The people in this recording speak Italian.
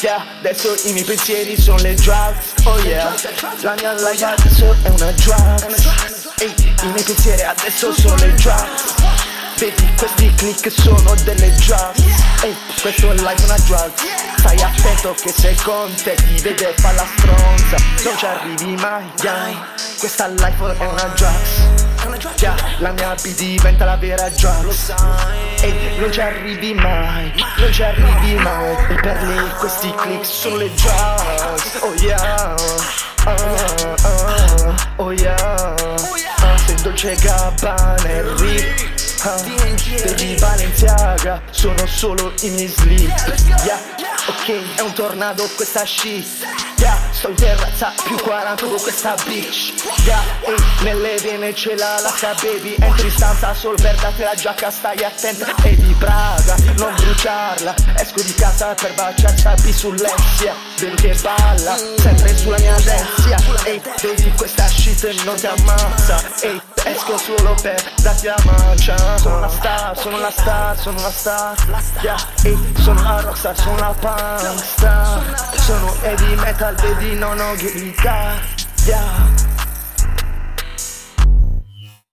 Yeah, adesso i miei pensieri sono le drugs, oh yeah. La mia life adesso è una drugs Ehi, i miei pensieri adesso sono le drugs. Vedi, questi click sono delle drugs. Ehi, questo life è una drug. Stai attento che se con te ti vede fa la stronza Non ci arrivi mai, yeah Questa life è una drugs. Yeah, la mia B diventa la vera drugs. Ehi, non ci arrivi mai, non ci arrivi mai. E per lei questi click sono le drugs. Oh yeah, uh, uh, oh yeah. Uh, Sei dolce gabbana e rip. Uh, Baby Balenciaga, sono solo i miei slip Yeah, ok, è un tornado questa shit. Yeah, sto in terrazza più 40 con questa bitch. Yeah, ehi, nelle vene ce l'ha la baby. Entri in stanza solo per darti la giacca stai attenta. E di Praga, non bruciarla. Esco di casa per baciare sapi sull'essia Vedo che balla, sempre sulla mia denzia Ehi, vedi questa shit non ti ammazza. Ehi, esco solo per darti la mancia. Sono la star, sono la star, sono la star. Yeah, ehi, sono la rockstar, sono la punk star Sono heavy metal, vedi non ho guitar Yeah